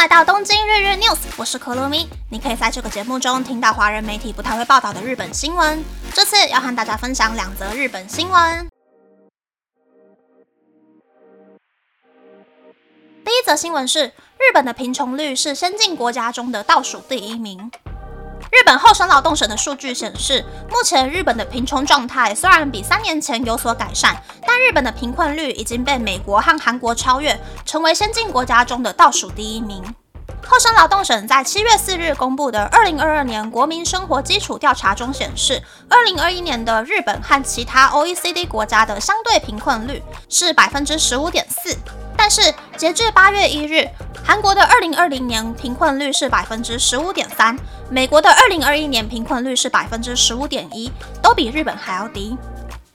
来到东京日日 news，我是可露咪。你可以在这个节目中听到华人媒体不太会报道的日本新闻。这次要和大家分享两则日本新闻。第一则新闻是，日本的贫穷率是先进国家中的倒数第一名。日本厚生劳动省的数据显示，目前日本的贫穷状态虽然比三年前有所改善，但日本的贫困率已经被美国和韩国超越，成为先进国家中的倒数第一名。厚生劳动省在七月四日公布的二零二二年国民生活基础调查中显示，二零二一年的日本和其他 OECD 国家的相对贫困率是百分之十五点四。但是截至八月一日，韩国的二零二零年贫困率是百分之十五点三，美国的二零二一年贫困率是百分之十五点一，都比日本还要低。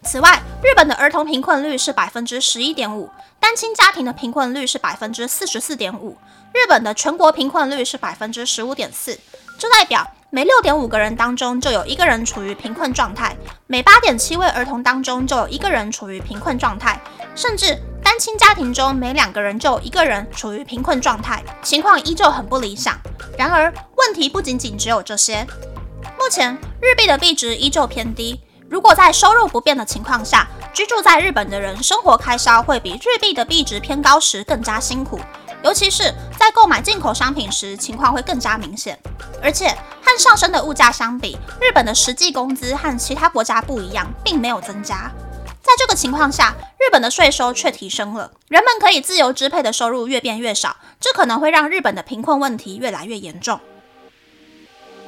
此外，日本的儿童贫困率是百分之十一点五，单亲家庭的贫困率是百分之四十四点五，日本的全国贫困率是百分之十五点四，这代表每六点五个人当中就有一个人处于贫困状态，每八点七位儿童当中就有一个人处于贫困状态，甚至。单亲家庭中每两个人就有一个人处于贫困状态，情况依旧很不理想。然而，问题不仅仅只有这些。目前日币的币值依旧偏低，如果在收入不变的情况下，居住在日本的人生活开销会比日币的币值偏高时更加辛苦，尤其是在购买进口商品时，情况会更加明显。而且和上升的物价相比，日本的实际工资和其他国家不一样，并没有增加。在这个情况下，日本的税收却提升了，人们可以自由支配的收入越变越少，这可能会让日本的贫困问题越来越严重。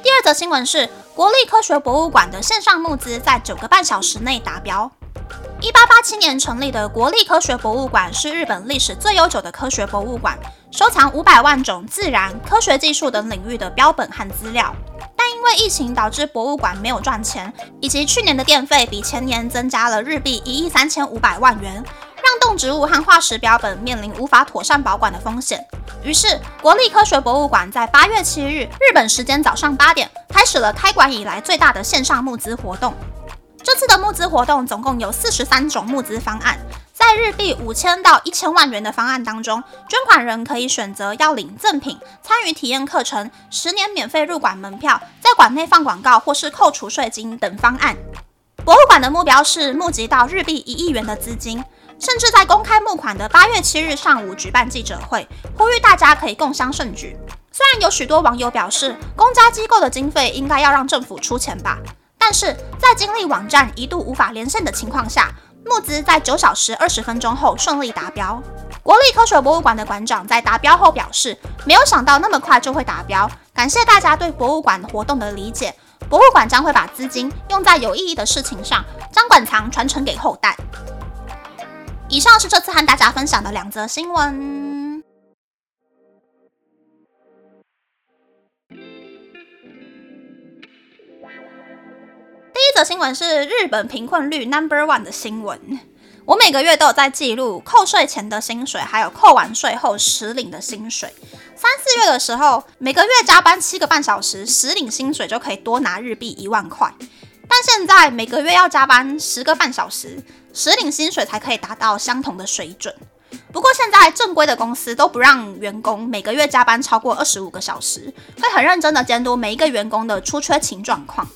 第二则新闻是，国立科学博物馆的线上募资在九个半小时内达标。一八八七年成立的国立科学博物馆是日本历史最悠久的科学博物馆，收藏五百万种自然、科学技术等领域的标本和资料。但因为疫情导致博物馆没有赚钱，以及去年的电费比前年增加了日币一亿三千五百万元，动植物和化石标本面临无法妥善保管的风险。于是，国立科学博物馆在八月七日日本时间早上八点，开始了开馆以来最大的线上募资活动。这次的募资活动总共有四十三种募资方案。在日币五千到一千万元的方案当中，捐款人可以选择要领赠品、参与体验课程、十年免费入馆门票、在馆内放广告或是扣除税金等方案。博物馆的目标是募集到日币一亿元的资金，甚至在公开募款的八月七日上午举办记者会，呼吁大家可以共襄盛举。虽然有许多网友表示，公家机构的经费应该要让政府出钱吧，但是在经历网站一度无法连线的情况下。募资在九小时二十分钟后顺利达标。国立科学博物馆的馆长在达标后表示：“没有想到那么快就会达标，感谢大家对博物馆活动的理解。博物馆将会把资金用在有意义的事情上，将馆藏传承给后代。”以上是这次和大家分享的两则新闻。第一则新闻是日本贫困率 number one 的新闻。我每个月都有在记录扣税前的薪水，还有扣完税后实领的薪水。三四月的时候，每个月加班七个半小时，实领薪水就可以多拿日币一万块。但现在每个月要加班十个半小时，实领薪水才可以达到相同的水准。不过现在正规的公司都不让员工每个月加班超过二十五个小时，会很认真的监督每一个员工的出缺勤状况。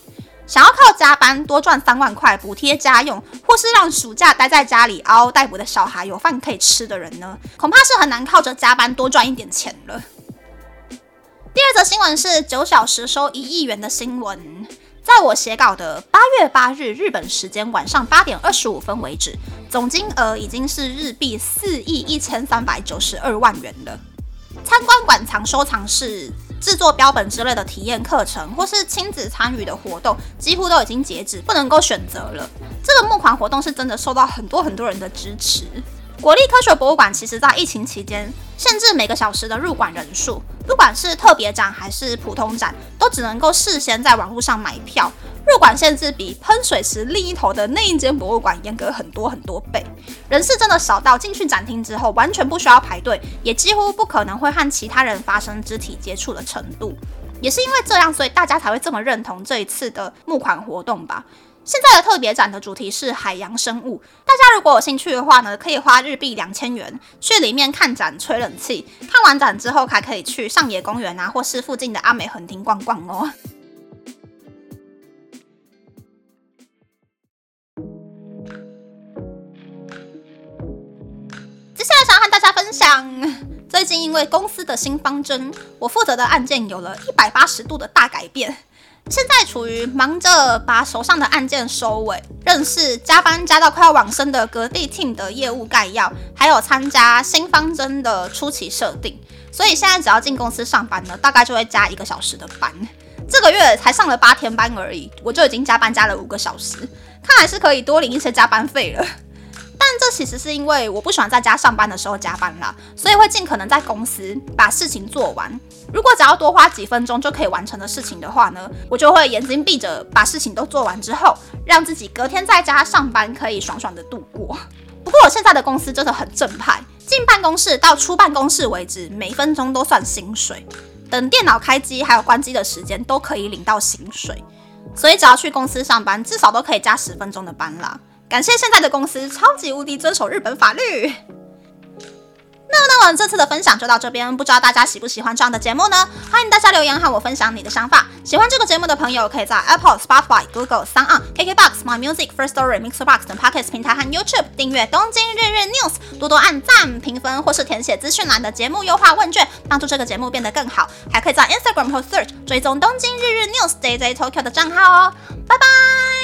想要靠加班多赚三万块补贴家用，或是让暑假待在家里嗷嗷待哺的小孩有饭可以吃的人呢，恐怕是很难靠着加班多赚一点钱了。第二则新闻是九小时收一亿元的新闻，在我写稿的八月八日日本时间晚上八点二十五分为止，总金额已经是日币四亿一千三百九十二万元了。参观馆藏收藏室。制作标本之类的体验课程，或是亲子参与的活动，几乎都已经截止，不能够选择了。这个募款活动是真的受到很多很多人的支持。国立科学博物馆其实在疫情期间限制每个小时的入馆人数，不管是特别展还是普通展，都只能够事先在网络上买票。入馆限制比喷水池另一头的那一间博物馆严格很多很多倍，人是真的少到进去展厅之后完全不需要排队，也几乎不可能会和其他人发生肢体接触的程度。也是因为这样，所以大家才会这么认同这一次的募款活动吧。现在的特别展的主题是海洋生物，大家如果有兴趣的话呢，可以花日币两千元去里面看展、吹冷气。看完展之后，还可以去上野公园啊，或是附近的阿美横町逛逛哦。接下来想和大家分享，最近因为公司的新方针，我负责的案件有了一百八十度的大改变。现在处于忙着把手上的案件收尾，认识加班加到快要往生的隔壁 team 的业务概要，还有参加新方针的初期设定。所以现在只要进公司上班呢，大概就会加一个小时的班。这个月才上了八天班而已，我就已经加班加了五个小时，看来是可以多领一些加班费了。其实是因为我不喜欢在家上班的时候加班啦，所以会尽可能在公司把事情做完。如果只要多花几分钟就可以完成的事情的话呢，我就会眼睛闭着把事情都做完之后，让自己隔天在家上班可以爽爽的度过。不过我现在的公司真的很正派，进办公室到出办公室为止，每分钟都算薪水。等电脑开机还有关机的时间都可以领到薪水，所以只要去公司上班，至少都可以加十分钟的班啦。感谢现在的公司超级无敌遵守日本法律。那那我这次的分享就到这边，不知道大家喜不喜欢这样的节目呢？欢迎大家留言和我分享你的想法。喜欢这个节目的朋友，可以在 Apple、Spotify、Google、s o n KKBox、My Music、First Story、Mixbox 等 Podcast 平台和 YouTube 订阅《东京日日 News》，多多按赞、评分或是填写资讯栏的节目优化问卷，帮助这个节目变得更好。还可以在 Instagram 或 Search 追踪《东京日日 News》JJ Tokyo 的账号哦。拜拜。